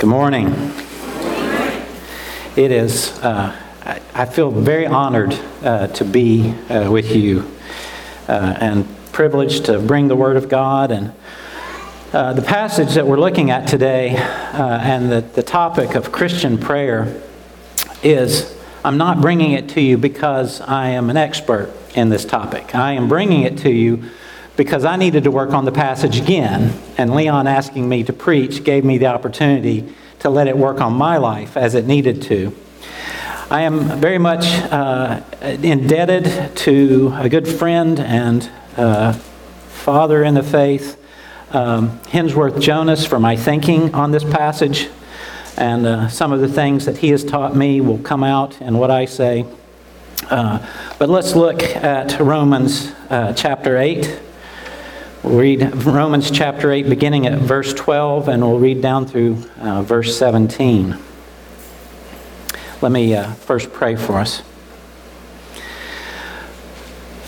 Good morning. It is, uh, I, feel very honored uh, to be uh, with you uh, and privileged to bring the Word of God. And uh, the passage that we're looking at today uh, and the, the topic of Christian prayer is I'm not bringing it to you because I am an expert in this topic. I am bringing it to you because I needed to work on the passage again, and Leon asking me to preach gave me the opportunity to let it work on my life as it needed to. I am very much uh, indebted to a good friend and uh, father in the faith, um, Hensworth Jonas, for my thinking on this passage. And uh, some of the things that he has taught me will come out in what I say. Uh, but let's look at Romans uh, chapter 8. We'll read Romans chapter 8, beginning at verse 12, and we'll read down through uh, verse 17. Let me uh, first pray for us.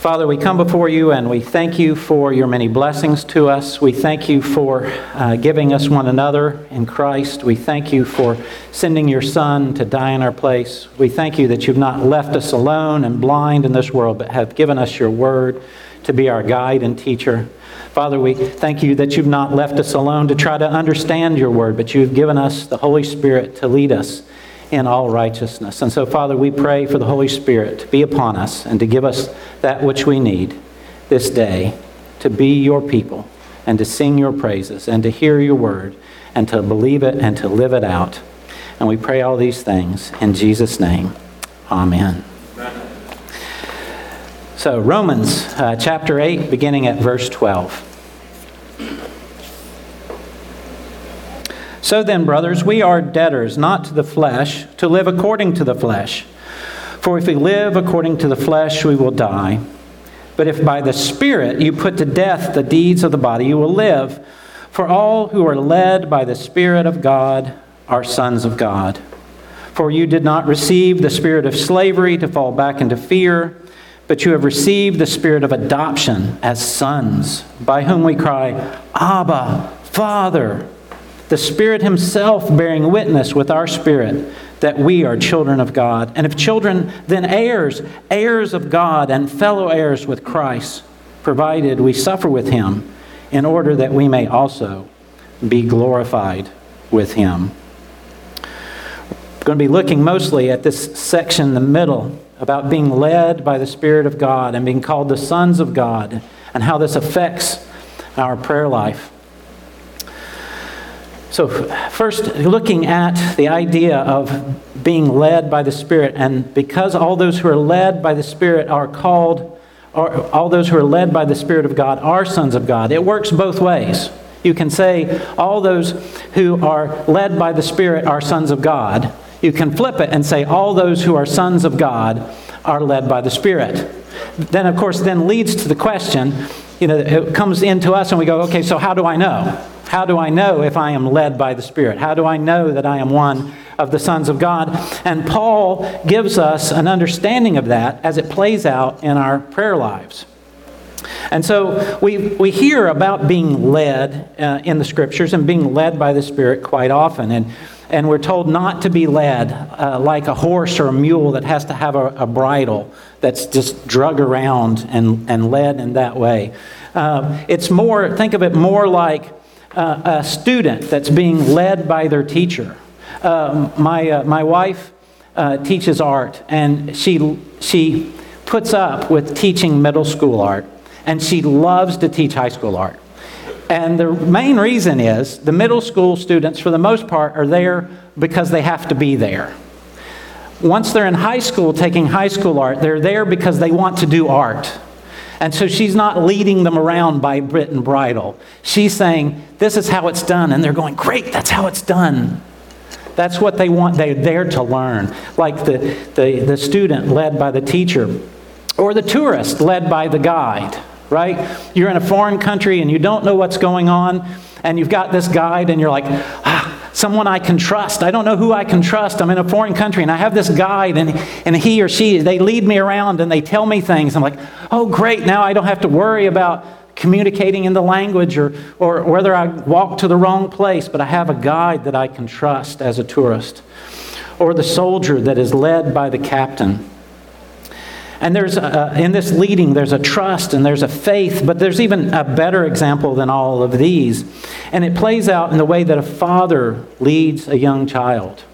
Father, we come before you and we thank you for your many blessings to us. We thank you for uh, giving us one another in Christ. We thank you for sending your Son to die in our place. We thank you that you've not left us alone and blind in this world, but have given us your word to be our guide and teacher. Father, we thank you that you've not left us alone to try to understand your word, but you've given us the Holy Spirit to lead us in all righteousness. And so, Father, we pray for the Holy Spirit to be upon us and to give us that which we need this day to be your people and to sing your praises and to hear your word and to believe it and to live it out. And we pray all these things in Jesus' name. Amen. So, Romans uh, chapter 8, beginning at verse 12. So then, brothers, we are debtors, not to the flesh, to live according to the flesh. For if we live according to the flesh, we will die. But if by the Spirit you put to death the deeds of the body, you will live. For all who are led by the Spirit of God are sons of God. For you did not receive the spirit of slavery to fall back into fear but you have received the spirit of adoption as sons, by whom we cry, Abba, Father. The Spirit Himself bearing witness with our spirit that we are children of God. And if children, then heirs, heirs of God and fellow heirs with Christ, provided we suffer with Him, in order that we may also be glorified with Him. Going to be looking mostly at this section in the middle about being led by the Spirit of God and being called the sons of God and how this affects our prayer life. So, first, looking at the idea of being led by the Spirit, and because all those who are led by the Spirit are called, or all those who are led by the Spirit of God are sons of God, it works both ways. You can say all those who are led by the Spirit are sons of God, you can flip it and say, all those who are sons of God are led by the Spirit. Then, of course, then leads to the question, you know, it comes into us and we go, okay, so how do I know? How do I know if I am led by the Spirit? How do I know that I am one of the sons of God? And Paul gives us an understanding of that as it plays out in our prayer lives. And so we, we hear about being led uh, in the scriptures and being led by the Spirit quite often. And and we're told not to be led uh, like a horse or a mule that has to have a, a bridle that's just drug around and, and led in that way. Uh, it's more, think of it more like uh, a student that's being led by their teacher. Um, my, uh, my wife uh, teaches art, and she, she puts up with teaching middle school art, and she loves to teach high school art. And the main reason is the middle school students, for the most part, are there because they have to be there. Once they're in high school taking high school art, they're there because they want to do art. And so she's not leading them around by bit and bridle. She's saying, This is how it's done. And they're going, Great, that's how it's done. That's what they want. They're there to learn. Like the, the, the student led by the teacher, or the tourist led by the guide right? You're in a foreign country and you don't know what's going on, and you've got this guide, and you're like, ah, someone I can trust. I don't know who I can trust. I'm in a foreign country, and I have this guide, and, and he or she, they lead me around and they tell me things. I'm like, oh, great, now I don't have to worry about communicating in the language or, or whether I walk to the wrong place, but I have a guide that I can trust as a tourist. Or the soldier that is led by the captain. And there's a, in this leading, there's a trust and there's a faith, but there's even a better example than all of these. And it plays out in the way that a father leads a young child.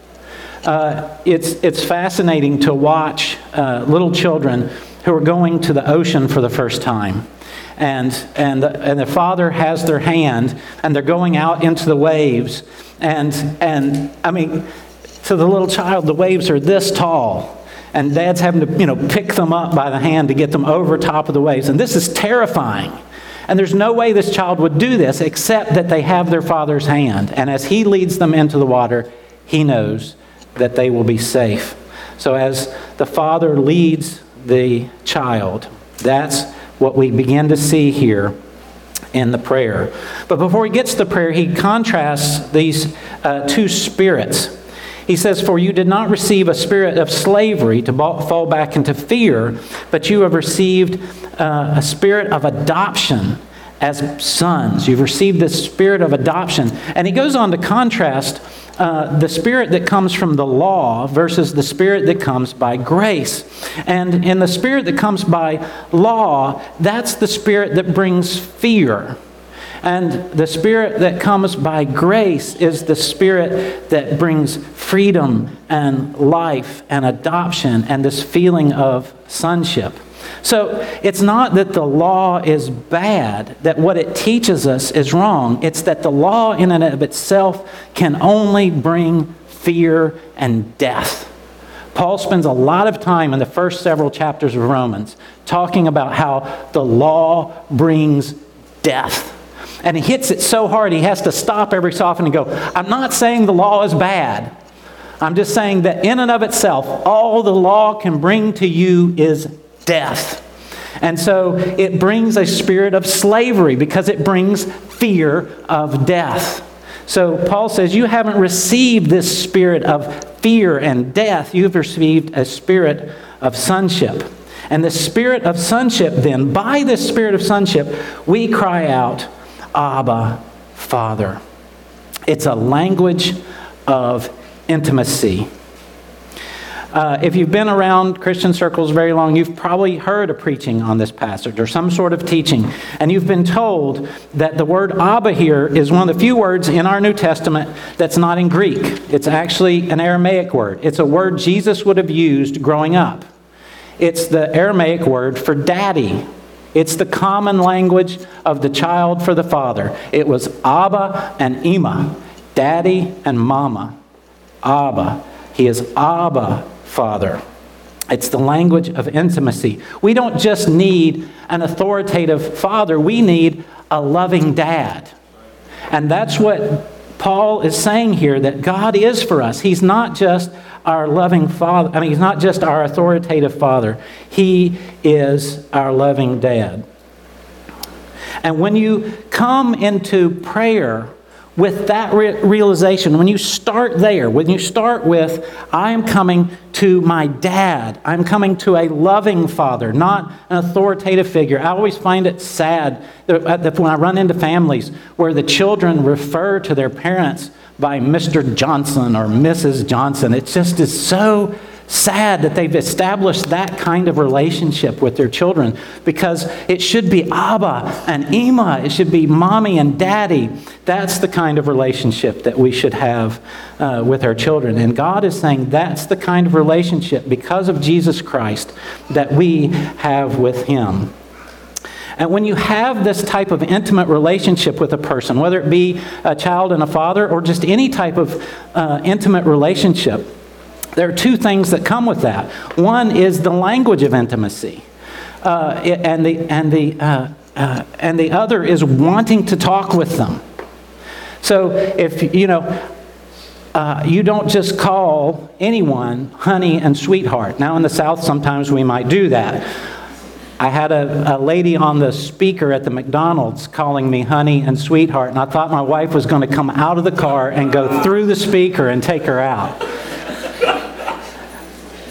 Uh, it's, it's fascinating to watch uh, little children who are going to the ocean for the first time. And, and, the, and the father has their hand, and they're going out into the waves. And, and I mean, to the little child, the waves are this tall and dad's having to you know pick them up by the hand to get them over top of the waves. And this is terrifying. And there's no way this child would do this except that they have their father's hand. And as he leads them into the water he knows that they will be safe. So as the father leads the child that's what we begin to see here in the prayer. But before he gets to the prayer he contrasts these uh, two spirits he says, For you did not receive a spirit of slavery to fall back into fear, but you have received uh, a spirit of adoption as sons. You've received this spirit of adoption. And he goes on to contrast uh, the spirit that comes from the law versus the spirit that comes by grace. And in the spirit that comes by law, that's the spirit that brings fear. And the spirit that comes by grace is the spirit that brings freedom and life and adoption and this feeling of sonship. So it's not that the law is bad, that what it teaches us is wrong. It's that the law in and of itself can only bring fear and death. Paul spends a lot of time in the first several chapters of Romans talking about how the law brings death. And he hits it so hard he has to stop every so often and go, I'm not saying the law is bad. I'm just saying that in and of itself, all the law can bring to you is death. And so it brings a spirit of slavery because it brings fear of death. So Paul says, You haven't received this spirit of fear and death, you've received a spirit of sonship. And the spirit of sonship, then, by this spirit of sonship, we cry out, Abba, Father. It's a language of intimacy. Uh, if you've been around Christian circles very long, you've probably heard a preaching on this passage or some sort of teaching, and you've been told that the word Abba here is one of the few words in our New Testament that's not in Greek. It's actually an Aramaic word. It's a word Jesus would have used growing up. It's the Aramaic word for daddy it's the common language of the child for the father. It was Abba and Ima, daddy and mama. Abba. He is Abba, Father. It's the language of intimacy. We don't just need an authoritative father, we need a loving dad. And that's what Paul is saying here that God is for us. He's not just our loving Father. I mean, He's not just our authoritative Father, He is our loving Dad. And when you come into prayer with that re- realization, when you start there, when you start with, I am coming to my dad, I'm coming to a loving father, not an authoritative figure. I always find it sad that uh, when I run into families where the children refer to their parents by Mr. Johnson or Mrs. Johnson. It just is so sad that they've established that kind of relationship with their children because it should be Abba and Ima. It should be mommy and daddy. That's the kind of relationship that we should have uh, with our children. And God is saying that's the kind of relationship because of Jesus Christ that we have with Him. And when you have this type of intimate relationship with a person, whether it be a child and a father or just any type of uh, intimate relationship, there are two things that come with that. One is the language of intimacy, uh, and, the, and, the, uh, uh, and the other is wanting to talk with them. So if, you know, uh, you don't just call anyone honey and sweetheart. Now, in the South, sometimes we might do that. I had a, a, lady on the speaker at the McDonald's calling me honey and sweetheart, and I thought my wife was going to come out of the car and go through the speaker and take her out.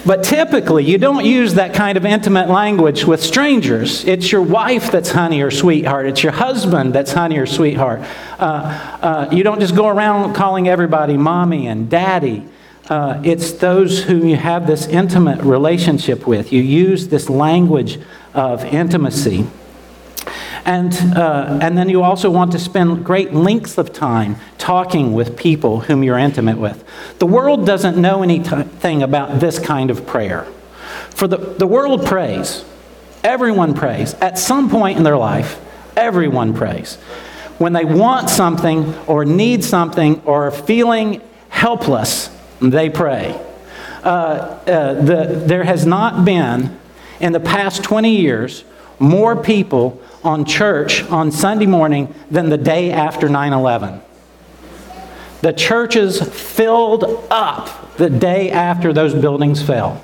But typically, you don't use that kind of intimate language with strangers. It's your wife that's honey or sweetheart. It's your husband that's honey or sweetheart. Uh, uh, you don't just go around calling everybody mommy and daddy. Uh, it's those who you have this intimate relationship with. You use this language of intimacy. And, uh, and then you also want to spend great lengths of time talking with people whom you're intimate with. The world doesn't know anything about this kind of prayer. For the, the world prays, everyone prays. At some point in their life, everyone prays. When they want something or need something or are feeling helpless, they pray. Uh, uh, the, there has not been, in the past 20 years, more people on church on Sunday morning than the day after 9 11. The churches filled up the day after those buildings fell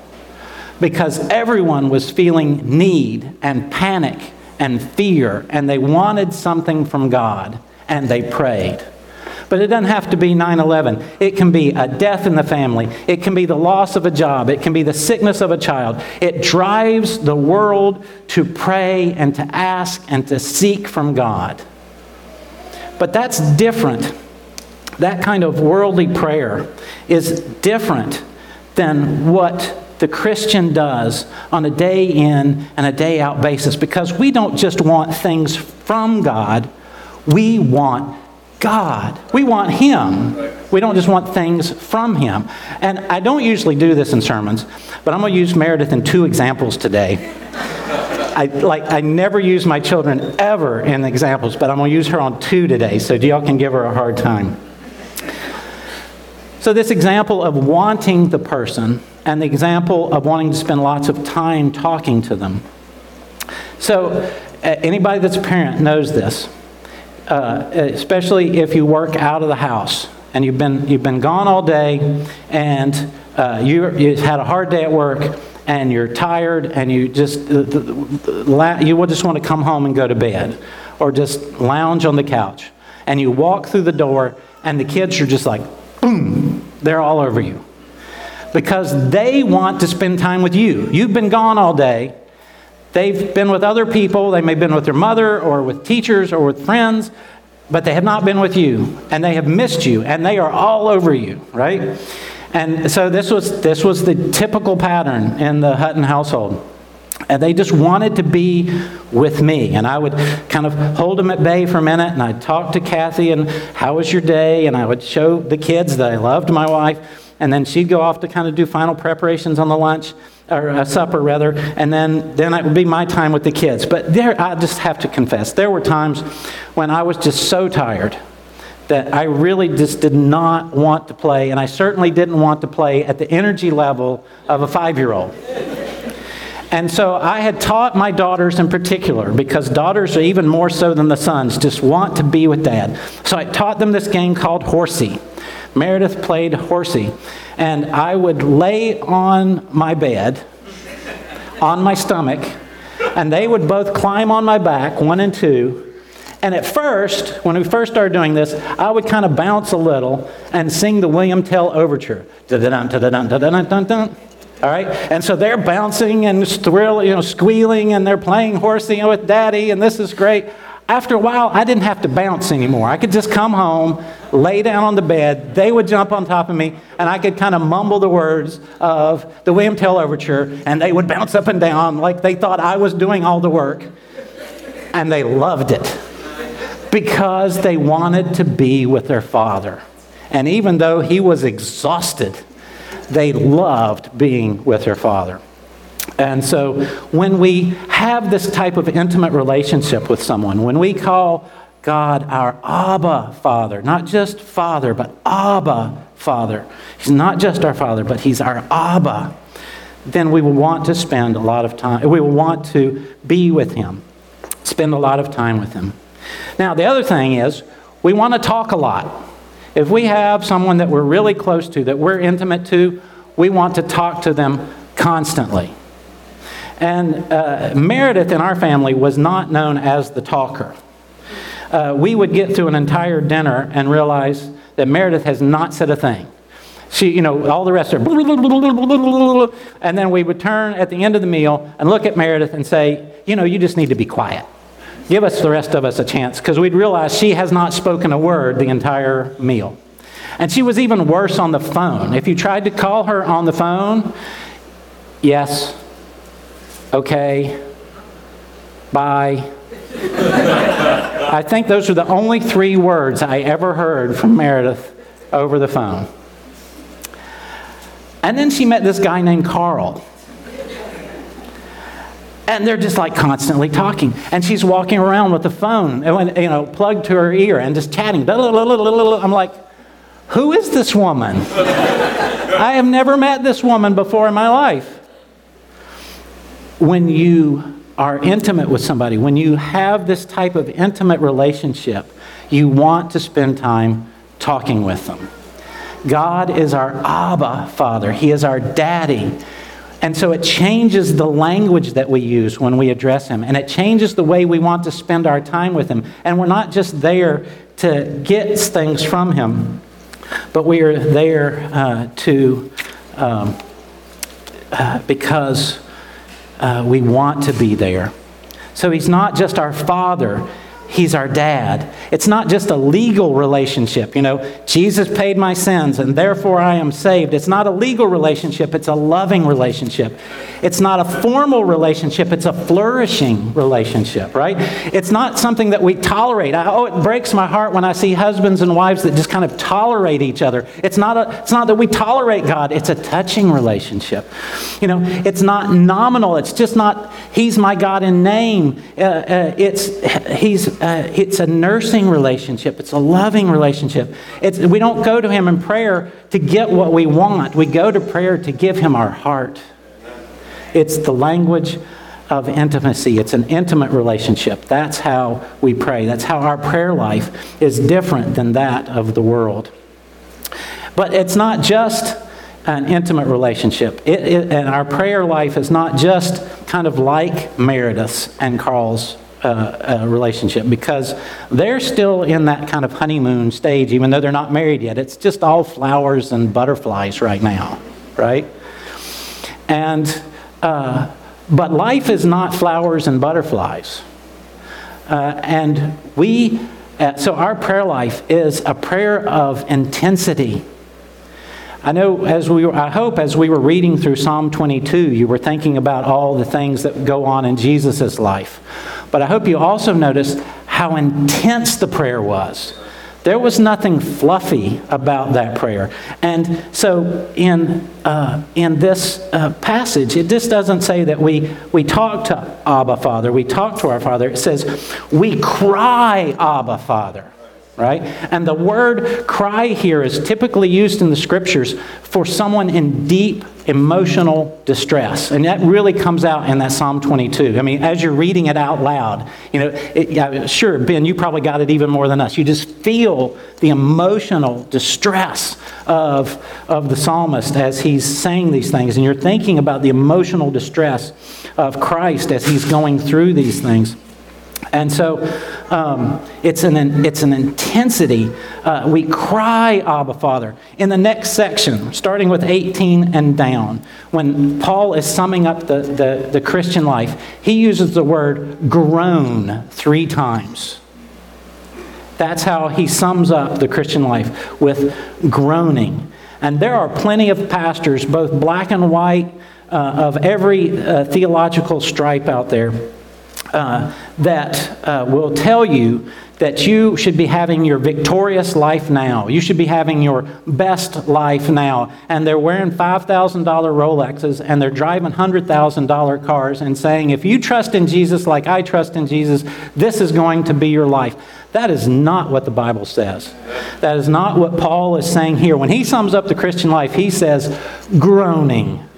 because everyone was feeling need and panic and fear, and they wanted something from God, and they prayed. But it doesn't have to be 9 11. It can be a death in the family. It can be the loss of a job. It can be the sickness of a child. It drives the world to pray and to ask and to seek from God. But that's different. That kind of worldly prayer is different than what the Christian does on a day in and a day out basis because we don't just want things from God, we want God. We want Him. We don't just want things from Him. And I don't usually do this in sermons, but I'm going to use Meredith in two examples today. I, like, I never use my children ever in examples, but I'm going to use her on two today, so y'all can give her a hard time. So, this example of wanting the person and the example of wanting to spend lots of time talking to them. So, anybody that's a parent knows this uh, especially if you work out of the house and you've been, you've been gone all day and uh, you, you had a hard day at work and you're tired and you just you just want to come home and go to bed or just lounge on the couch and you walk through the door and the kids are just like boom they're all over you. Because they want to spend time with you. You've been gone all day They've been with other people. They may have been with their mother or with teachers or with friends, but they have not been with you. And they have missed you. And they are all over you, right? And so this was, this was the typical pattern in the Hutton household. And they just wanted to be with me. And I would kind of hold them at bay for a minute and I'd talk to Kathy and how was your day? And I would show the kids that I loved my wife. And then she'd go off to kind of do final preparations on the lunch or a supper rather, and then, then it would be my time with the kids. But there, I just have to confess, there were times when I was just so tired that I really just did not want to play, and I certainly didn't want to play at the energy level of a five year old. And so I had taught my daughters in particular, because daughters are even more so than the sons, just want to be with dad. So I taught them this game called Horsey. Meredith played Horsey and I would lay on my bed, on my stomach, and they would both climb on my back, one and two. And at first, when we first started doing this, I would kind of bounce a little and sing the William Tell Overture. All right? And so they're bouncing and thrill, you know, squealing and they're playing horsey with daddy, and this is great. After a while, I didn't have to bounce anymore. I could just come home, lay down on the bed, they would jump on top of me, and I could kind of mumble the words of the William Tell Overture, and they would bounce up and down like they thought I was doing all the work. And they loved it because they wanted to be with their father. And even though he was exhausted, they loved being with their father. And so when we have this type of intimate relationship with someone, when we call God our Abba Father, not just Father, but Abba Father, He's not just our Father, but He's our Abba, then we will want to spend a lot of time, we will want to be with Him, spend a lot of time with Him. Now, the other thing is, we want to talk a lot. If we have someone that we're really close to, that we're intimate to, we want to talk to them constantly. And uh, Meredith in our family was not known as the talker. Uh, we would get through an entire dinner and realize that Meredith has not said a thing. She, you know, all the rest are, and then we would turn at the end of the meal and look at Meredith and say, you know, you just need to be quiet. Give us the rest of us a chance, because we'd realize she has not spoken a word the entire meal. And she was even worse on the phone. If you tried to call her on the phone, yes, okay, bye. I think those are the only three words I ever heard from Meredith over the phone. And then she met this guy named Carl. And they're just like constantly talking. And she's walking around with the phone, you know, plugged to her ear and just chatting. I'm like, who is this woman? I have never met this woman before in my life. When you are intimate with somebody, when you have this type of intimate relationship, you want to spend time talking with them. God is our Abba Father, He is our daddy. And so it changes the language that we use when we address Him, and it changes the way we want to spend our time with Him. And we're not just there to get things from Him, but we are there uh, to, um, uh, because uh, we want to be there. So He's not just our Father, He's our dad. It's not just a legal relationship. You know, Jesus paid my sins and therefore I am saved. It's not a legal relationship, it's a loving relationship. It's not a formal relationship, it's a flourishing relationship, right? It's not something that we tolerate. I, oh, it breaks my heart when I see husbands and wives that just kind of tolerate each other. It's not, a, it's not that we tolerate God, it's a touching relationship. You know, it's not nominal, it's just not, He's my God in name. Uh, uh, it's, he's, it's a nursing relationship, it's a loving relationship. It's, we don't go to Him in prayer to get what we want, we go to prayer to give Him our heart. It's the language of intimacy. It's an intimate relationship. That's how we pray. That's how our prayer life is different than that of the world. But it's not just an intimate relationship. It, it, and our prayer life is not just kind of like Meredith's and Carl's uh, uh, relationship because they're still in that kind of honeymoon stage, even though they're not married yet. It's just all flowers and butterflies right now, right? And, uh, but life is not flowers and butterflies. Uh, and we, so our prayer life is a prayer of intensity. I know as we were, I hope as we were reading through Psalm 22, you were thinking about all the things that go on in Jesus' life. But I hope you also noticed how intense the prayer was. There was nothing fluffy about that prayer. And so in, uh, in this uh, passage, it just doesn't say that we, we talk to Abba Father, we talk to our Father. It says, we cry, Abba Father right? And the word cry here is typically used in the scriptures for someone in deep emotional distress. And that really comes out in that Psalm 22. I mean, as you're reading it out loud, you know, it, yeah, sure, Ben, you probably got it even more than us. You just feel the emotional distress of, of the psalmist as he's saying these things. And you're thinking about the emotional distress of Christ as he's going through these things. And so um, it's, an, it's an intensity. Uh, we cry, Abba, Father. In the next section, starting with 18 and down, when Paul is summing up the, the, the Christian life, he uses the word groan three times. That's how he sums up the Christian life with groaning. And there are plenty of pastors, both black and white, uh, of every uh, theological stripe out there uh, that uh, will tell you that you should be having your victorious life now. You should be having your best life now. And they're wearing $5,000 Rolexes and they're driving $100,000 cars and saying, if you trust in Jesus like I trust in Jesus, this is going to be your life. That is not what the Bible says. That is not what Paul is saying here. When he sums up the Christian life, he says, groaning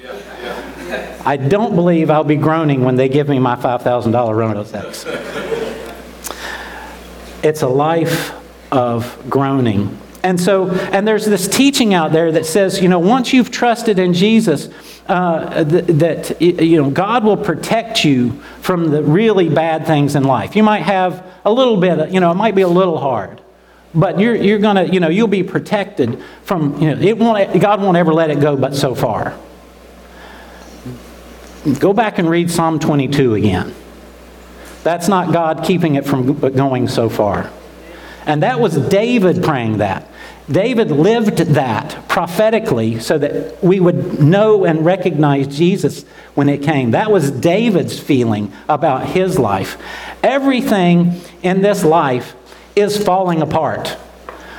I don't believe I'll be groaning when they give me my $5,000 Rolex. It's a life of groaning. And so, and there's this teaching out there that says, you know, once you've trusted in Jesus, uh, th- that, you know, God will protect you from the really bad things in life. You might have a little bit, you know, it might be a little hard, but you're, you're going to, you know, you'll be protected from, you know, it won't, God won't ever let it go but so far. Go back and read Psalm 22 again. That's not God keeping it from going so far. And that was David praying that. David lived that prophetically so that we would know and recognize Jesus when it came. That was David's feeling about his life. Everything in this life is falling apart.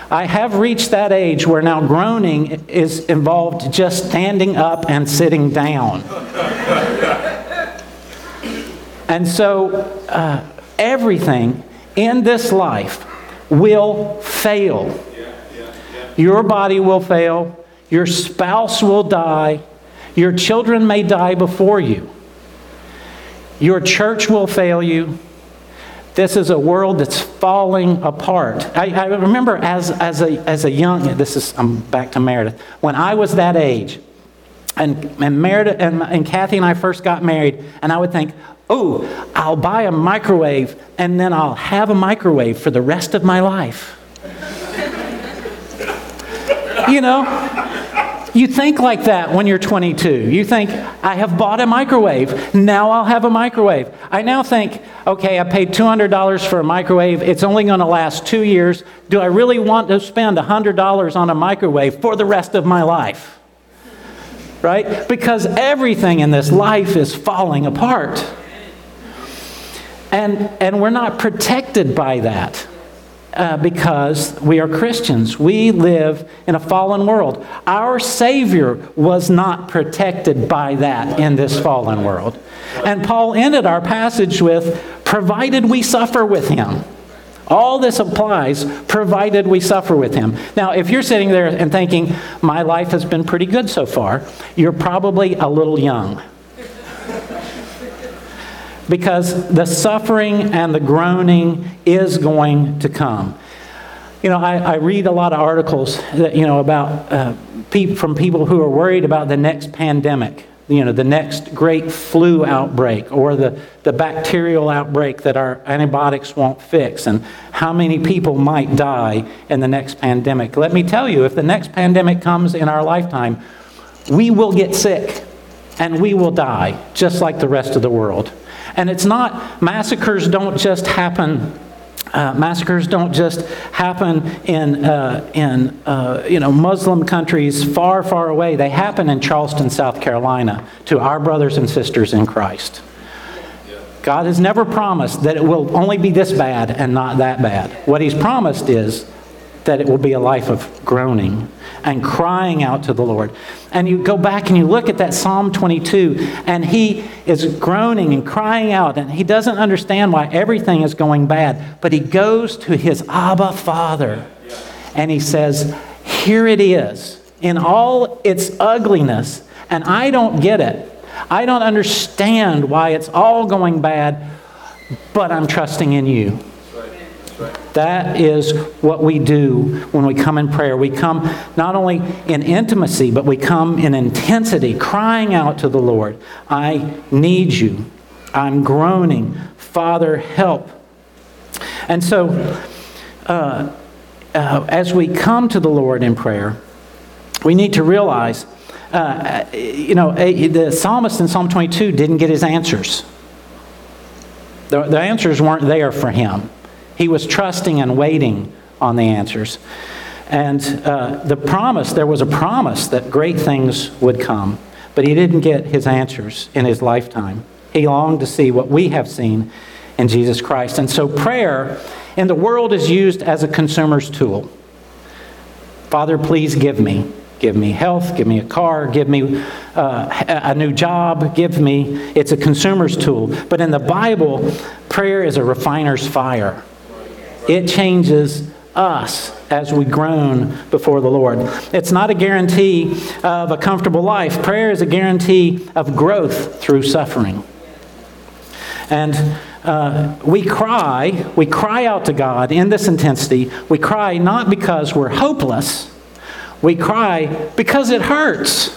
I have reached that age where now groaning is involved just standing up and sitting down. and so uh, everything in this life will fail. Your body will fail. Your spouse will die. Your children may die before you. Your church will fail you. This is a world that's falling apart. I, I, remember as, as, a, as a young, this is, I'm back to Meredith. When I was that age, and, and Meredith and, and Kathy and I first got married, and I would think, oh, I'll buy a microwave, and then I'll have a microwave for the rest of my life. you know? You think like that when you're 22. You think, I have bought a microwave. Now I'll have a microwave. I now think, okay, I paid $200 for a microwave. It's only going to last two years. Do I really want to spend $100 on a microwave for the rest of my life? Right? Because everything in this life is falling apart. And, and we're not protected by that uh, because we are Christians. We live in a fallen world. Our Savior was not protected by that in this fallen world. And Paul ended our passage with, provided we suffer with him. All this applies provided we suffer with him. Now, if you're sitting there and thinking, my life has been pretty good so far, you're probably a little young because the suffering and the groaning is going to come. You know, I, I read a lot of articles that, you know, about uh, pe- from people who are worried about the next pandemic, you know, the next great flu outbreak or the, the bacterial outbreak that our antibiotics won't fix and how many people might die in the next pandemic. Let me tell you, if the next pandemic comes in our lifetime, we will get sick and we will die just like the rest of the world. And it's not, massacres don't just happen uh, massacres don't just happen in, uh, in uh, you know, Muslim countries far, far away. They happen in Charleston, South Carolina, to our brothers and sisters in Christ. God has never promised that it will only be this bad and not that bad. What He's promised is that it will be a life of groaning and crying out to the Lord. And you go back and you look at that Psalm 22, and he is groaning and crying out, and he doesn't understand why everything is going bad, but he goes to his Abba Father and he says, Here it is in all its ugliness, and I don't get it. I don't understand why it's all going bad, but I'm trusting in you. That is what we do when we come in prayer. We come not only in intimacy, but we come in intensity, crying out to the Lord, I need you. I'm groaning. Father, help. And so, uh, uh, as we come to the Lord in prayer, we need to realize, uh, you know, the psalmist in Psalm 22 didn't get his answers. The, the answers weren't there for him. He was trusting and waiting on the answers. And uh, the promise, there was a promise that great things would come, but he didn't get his answers in his lifetime. He longed to see what we have seen in Jesus Christ. And so prayer in the world is used as a consumer's tool. Father, please give me. Give me health, give me a car, give me uh, a new job, give me. It's a consumer's tool. But in the Bible, prayer is a refiner's fire. It changes us as we groan before the Lord. It's not a guarantee of a comfortable life. Prayer is a guarantee of growth through suffering. And uh, we cry, we cry out to God in this intensity. We cry not because we're hopeless, we cry because it hurts.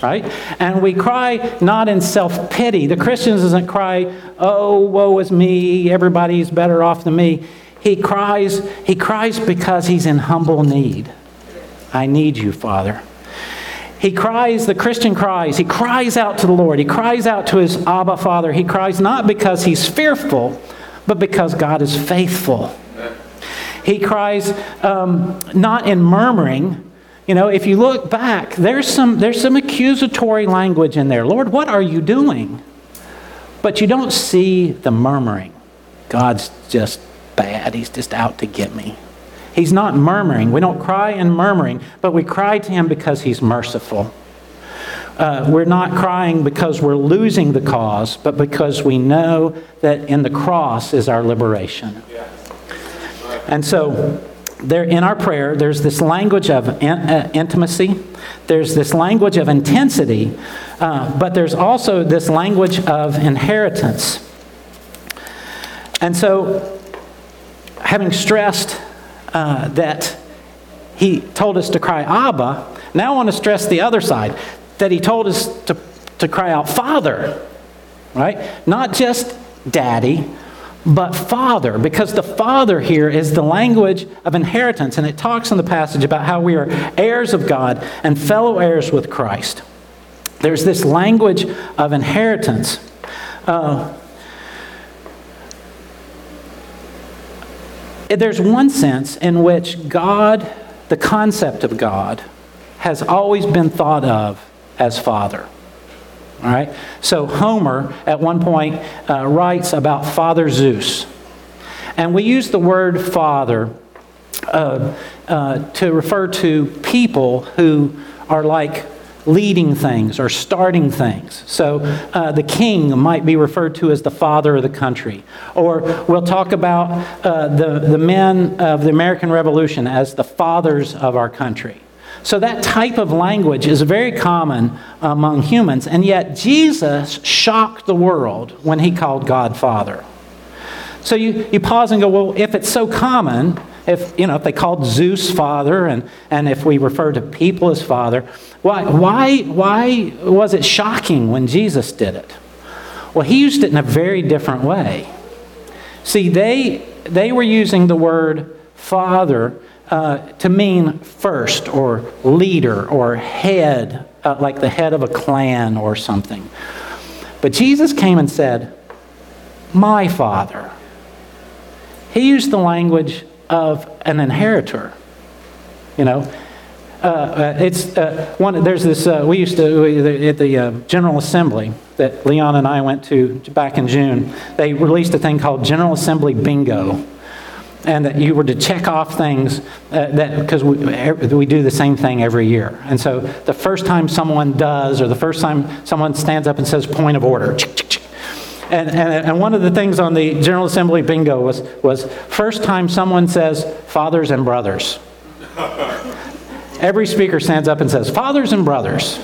Right? And we cry not in self pity. The Christian doesn't cry, oh, woe is me, everybody's better off than me he cries, he cries because he's in humble need. I need you, Father. He cries, the Christian cries, he cries out to the Lord. He cries out to his Abba Father. He cries not because he's fearful, but because God is faithful. He cries um, not in murmuring. You know, if you look back, there's some, there's some accusatory language in there. Lord, what are you doing? But you don't see the murmuring. God's just bad. He's just out to get me. He's not murmuring. We don't cry in murmuring, but we cry to Him because He's merciful. Uh, we're not crying because we're losing the cause, but because we know that in the cross is our liberation. And so, there in our prayer, there's this language of in, uh, intimacy, there's this language of intensity, uh, but there's also this language of inheritance. And so, having stressed uh, that he told us to cry Abba, now I want to stress the other side that he told us to, to cry out Father, right? Not just Daddy, but Father, because the Father here is the language of inheritance, and it talks in the passage about how we are heirs of God and fellow heirs with Christ. There's this language of inheritance. Uh, there's one sense in which God, the concept of God, has always been thought of as Father. All right? So Homer, at one point, uh, writes about Father Zeus. And we use the word father uh, uh, to refer to people who are like leading things or starting things. So uh, the king might be referred to as the father of the country. Or we'll talk about uh, the, the men of the American Revolution as the fathers of our country. So that type of language is very common among humans, and yet Jesus shocked the world when he called God Father. So you, you pause and go, well, if it's so common, if you know if they called Zeus father and, and if we refer to people as father, why, why, why was it shocking when Jesus did it? Well, he used it in a very different way. See, they, they were using the word father uh, to mean first or leader or head, uh, like the head of a clan or something. But Jesus came and said, My father. He used the language of an inheritor. You know, uh, uh, it's uh, one. There's this. Uh, we used to at the uh, General Assembly that Leon and I went to back in June. They released a thing called General Assembly Bingo, and that you were to check off things uh, that because we, we do the same thing every year. And so the first time someone does, or the first time someone stands up and says point of order. And, and, and one of the things on the General Assembly bingo was, was first time someone says fathers and brothers. Every speaker stands up and says, Fathers and brothers.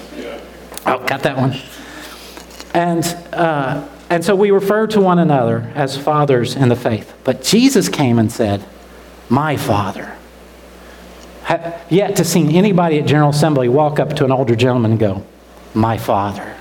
Oh, got that one. And, uh, and so we refer to one another as fathers in the faith. But Jesus came and said, My Father. Have yet to see anybody at General Assembly walk up to an older gentleman and go, My Father.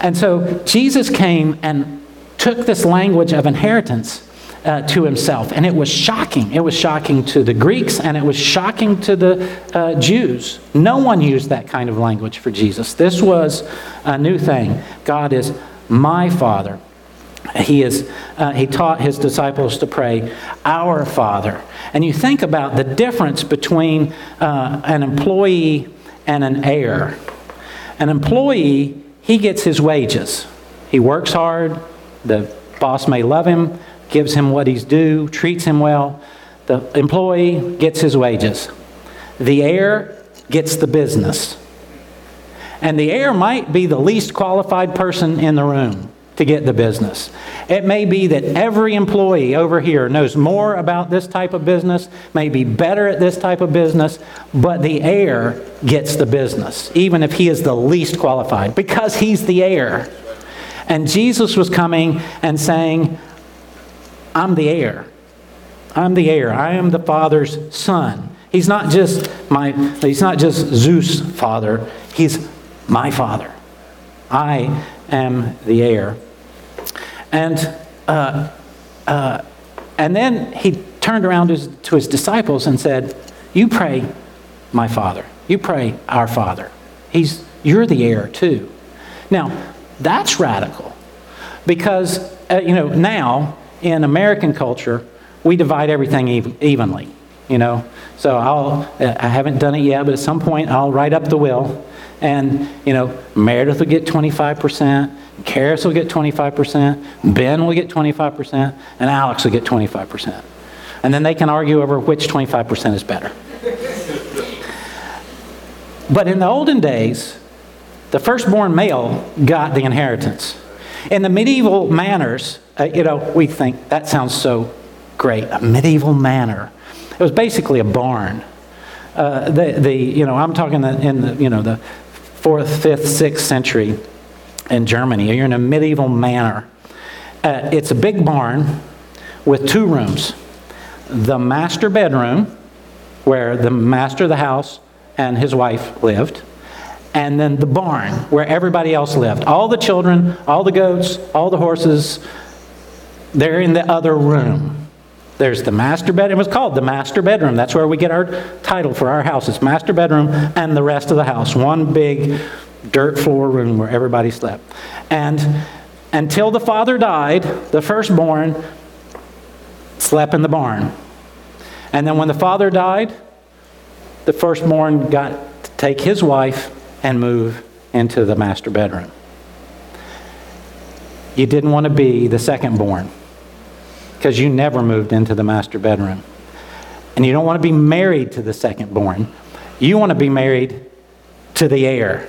And so Jesus came and took this language of inheritance uh, to himself. And it was shocking. It was shocking to the Greeks and it was shocking to the uh, Jews. No one used that kind of language for Jesus. This was a new thing. God is my Father. He, is, uh, he taught his disciples to pray, Our Father. And you think about the difference between uh, an employee and an heir. An employee, he gets his wages. He works hard, the boss may love him, gives him what he's due, treats him well. The employee gets his wages. The heir gets the business. And the heir might be the least qualified person in the room to get the business. It may be that every employee over here knows more about this type of business, may be better at this type of business, but the heir gets the business, even if he is the least qualified, because he's the heir. And Jesus was coming and saying, I'm the heir. I'm the heir. I am the Father's son. He's not just my he's not just Zeus' father. He's my father. I am the heir. And uh, uh, And then he turned around to his, to his disciples and said, You pray, my Father. You pray, our Father. He's, you're the heir too. Now, that's radical because, uh, you know, now in American culture, we divide everything ev- evenly, you know. So I'll, I haven't done it yet, but at some point I'll write up the will. And, you know, Meredith will get 25%, Karis will get 25%, Ben will get 25%, and Alex will get 25%. And then they can argue over which 25% is better. but in the olden days, the firstborn male got the inheritance. In the medieval manors, uh, you know, we think that sounds so great, a medieval manor. It was basically a barn. Uh, the, the, you know, I'm talking in the, you know, the fourth, fifth, sixth century in Germany. You're in a medieval manor. Uh, it's a big barn with two rooms. The master bedroom, where the master of the house and his wife lived, and then the barn where everybody else lived. All the children, all the goats, all the horses, they're in the other room. There's the master bedroom. It was called the master bedroom. That's where we get our title for our house. It's master bedroom and the rest of the house. One big dirt floor room where everybody slept. And until the father died, the firstborn slept in the barn. And then when the father died, the firstborn got to take his wife and move into the master bedroom. You didn't want to be the secondborn. born because you never moved into the master bedroom. And you don't want to be married to the second born. You want to be married to the heir.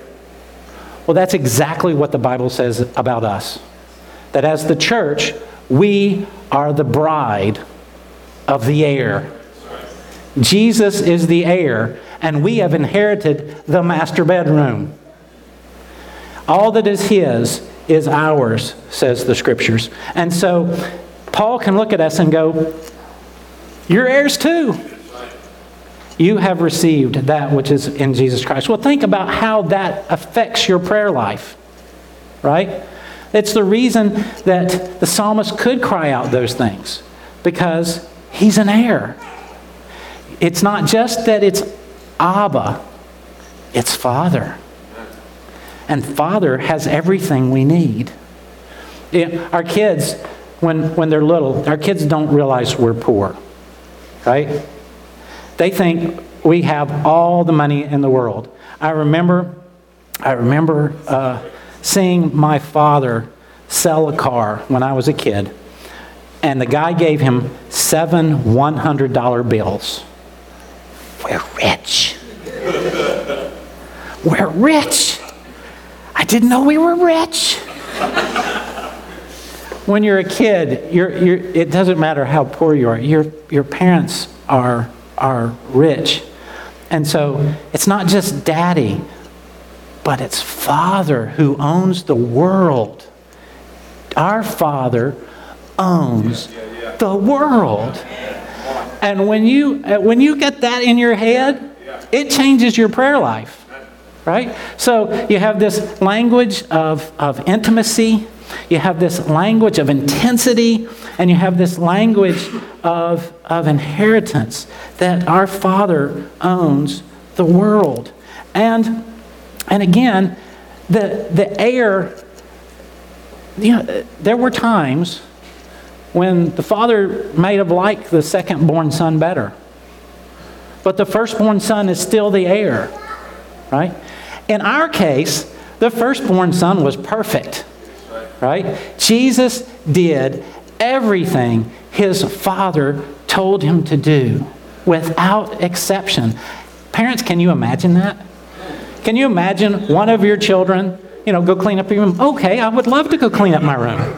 Well, that's exactly what the Bible says about us. That as the church, we are the bride of the heir. Jesus is the heir, and we have inherited the master bedroom. All that is His is ours, says the scriptures. And so Paul can look at us and go, You're heirs too. You have received that which is in Jesus Christ. Well, think about how that affects your prayer life, right? It's the reason that the psalmist could cry out those things because he's an heir. It's not just that it's Abba, it's Father. And Father has everything we need. our kids, when, when they're little, our kids don't realize we're poor, right? They think we have all the money in the world. I remember, I remember uh, seeing my father sell a car when I was a kid, and the guy gave him seven $100 bills. We're rich. We're rich. I didn't know we were rich. When you're a kid, you're, you're, it doesn't matter how poor you are. Your, your parents are, are rich. And so it's not just daddy, but it's father who owns the world. Our father owns the world. And when you, uh, when you get that in your head, it changes your prayer life right? So you have this language of, of intimacy, you have this language of intensity, and you have this language of, of inheritance that our Father owns the world. And, and again, the, the heir, you know, there were times when the father may have liked the second born son better. But the firstborn son is still the heir, right? In our case, the firstborn son was perfect, right? Jesus did everything his father told him to do without exception. Parents, can you imagine that? Can you imagine one of your children, you know, go clean up your room? Okay, I would love to go clean up my room.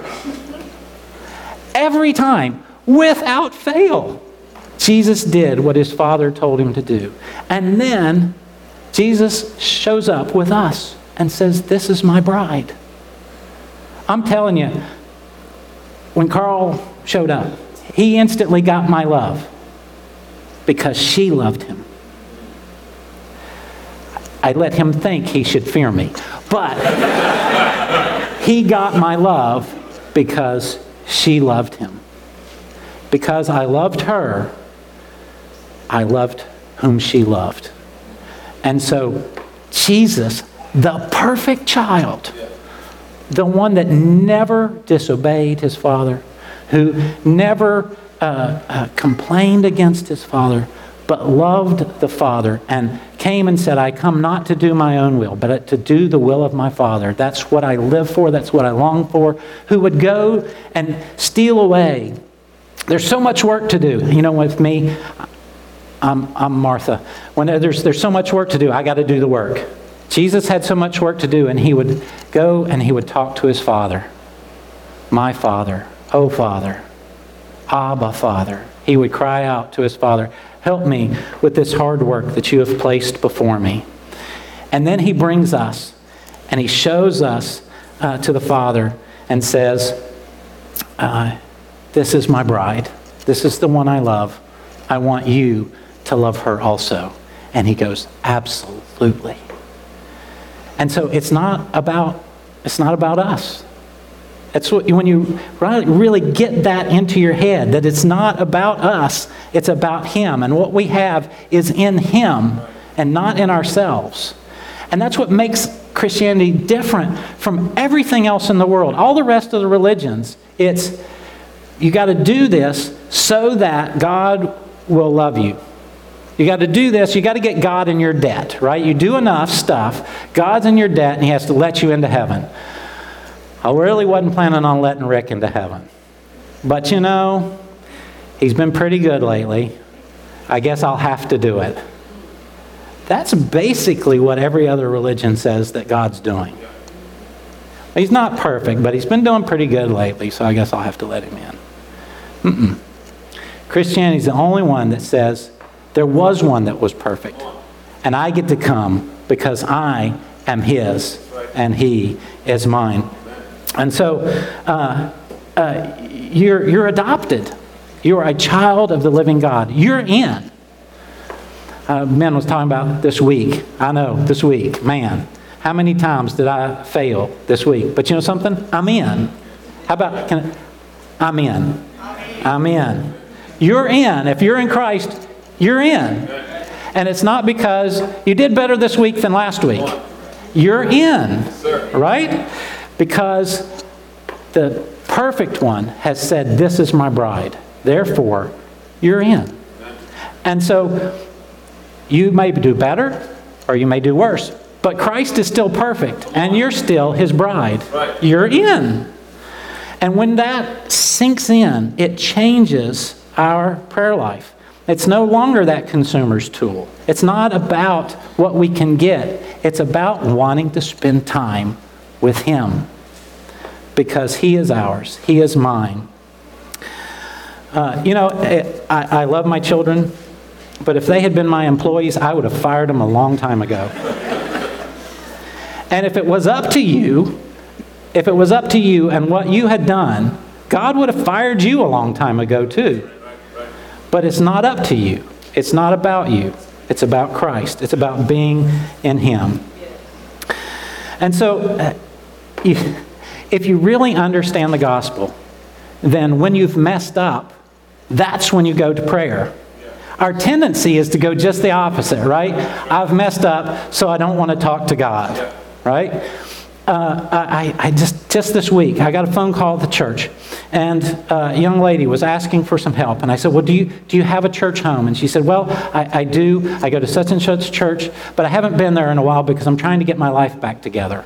Every time, without fail, Jesus did what his father told him to do. And then Jesus shows up with us and says, This is my bride. I'm telling you, when Carl showed up, he instantly got my love because she loved him. I let him think he should fear me, but he got my love because she loved him. because I loved her, I loved whom she loved. And so, Jesus, the perfect child, the one that never disobeyed his father, who never uh, uh, complained against his father, but loved the Father and came and said, I come not to do my own will, but to do the will of my Father. That's what I live for, that's what I long for. Who would go and steal away. There's so much work to do. You know, with me, I'm, I'm Martha. When there's, there's so much work to do, I got to do the work. Jesus had so much work to do, and he would go and he would talk to his Father. My Father, oh Father, Abba, Father. He would cry out to his Father. Help me with this hard work that you have placed before me. And then he brings us and he shows us uh, to the Father and says, uh, This is my bride. This is the one I love. I want you to love her also. And he goes, Absolutely. And so it's not about, it's not about us. That's what, when you really get that into your head, that it's not about us, it's about Him. And what we have is in Him and not in ourselves. And that's what makes Christianity different from everything else in the world. All the rest of the religions, it's you got to do this so that God will love you. You got to do this, you got to get God in your debt, right? You do enough stuff, God's in your debt, and He has to let you into heaven. I really wasn't planning on letting Rick into heaven. But you know, he's been pretty good lately. I guess I'll have to do it. That's basically what every other religion says that God's doing. He's not perfect, but he's been doing pretty good lately, so I guess I'll have to let him in. Mm-mm. Christianity's the only one that says there was one that was perfect, and I get to come because I am his and he is mine. And so uh, uh, you're, you're adopted. You're a child of the living God. You're in. Uh, Ben was talking about this week. I know, this week. Man, how many times did I fail this week? But you know something? I'm in. How about, can I, I'm in. I'm in. You're in. If you're in Christ, you're in. And it's not because you did better this week than last week. You're in. Right? because the perfect one has said, This is my bride. Therefore, you're in. And so you may do better or you may do worse, but Christ is still perfect and you're still his bride. You're in. And when that sinks in, it changes our prayer life. It's no longer that consumer's tool. It's not about what we can get, it's about wanting to spend time with Him because He is ours, He is mine. Uh, you know, it, I, I love my children, but if they had been my employees, I would have fired them a long time ago. and if it was up to you, if it was up to you and what you had done, God would have fired you a long time ago, too. But it's not up to you. It's not about you. It's about Christ. It's about being in Him. And so, uh, if you really understand the gospel, then when you've messed up, that's when you go to prayer. Our tendency is to go just the opposite, right? I've messed up, so I don't want to talk to God, right? Uh, I, I, just just this week I got a phone call at the church, and uh, a young lady was asking for some help, and I said, "Well, do you do you have a church home?" And she said, "Well, I, I do. I go to such and such church, but I haven't been there in a while because I'm trying to get my life back together."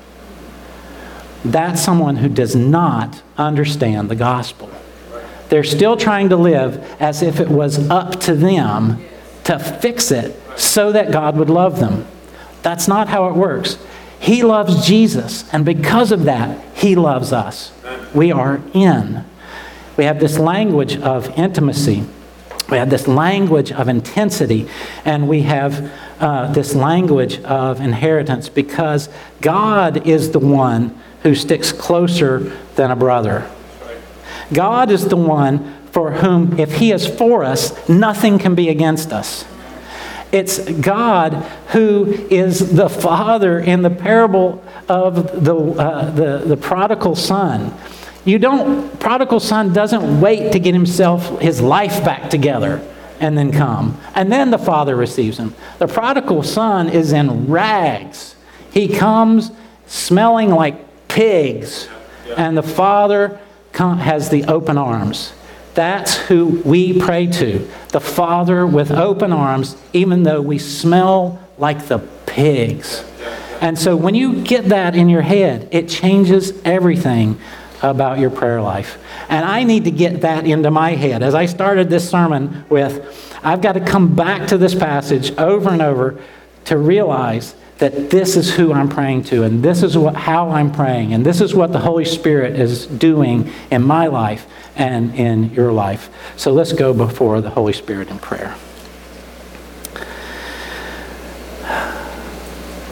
that's someone who does not understand the gospel. They're still trying to live as if it was up to them to fix it so that God would love them. That's not how it works. He loves Jesus, and because of that, He loves us. We are in. We have this language of intimacy, we have this language of intensity, and we have uh, this language of inheritance because God is the one who sticks closer than a brother. God is the one for whom, if He is for us, nothing can be against us. It's God who is the father in the parable of the, uh, the, the prodigal son. You don't, prodigal son doesn't wait to get himself, his life back together and then come. And then the father receives him. The prodigal son is in rags. He comes smelling like pigs, and the father has the open arms. That's who we pray to. The Father with open arms, even though we smell like the pigs. And so when you get that in your head, it changes everything about your prayer life. And I need to get that into my head. As I started this sermon with, I've got to come back to this passage over and over to realize that this is who I'm praying to, and this is what, how I'm praying, and this is what the Holy Spirit is doing in my life and in your life. So let's go before the Holy Spirit in prayer.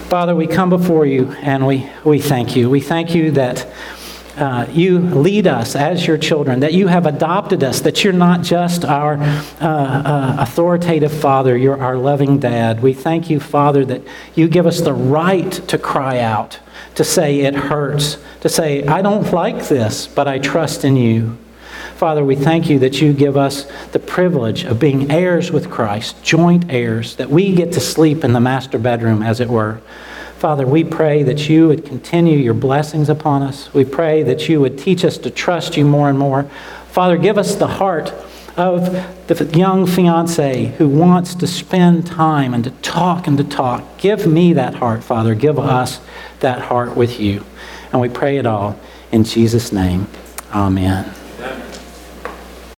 Father, we come before you and we, we thank you. We thank you that uh, you lead us as your children, that you have adopted us, that you're not just our uh, uh, authoritative father, you're our loving dad. We thank you, Father, that you give us the right to cry out, to say it hurts, to say, I don't like this, but I trust in you. Father, we thank you that you give us the privilege of being heirs with Christ, joint heirs, that we get to sleep in the master bedroom, as it were. Father, we pray that you would continue your blessings upon us. We pray that you would teach us to trust you more and more. Father, give us the heart of the young fiance who wants to spend time and to talk and to talk. Give me that heart, Father. Give us that heart with you. And we pray it all in Jesus' name. Amen.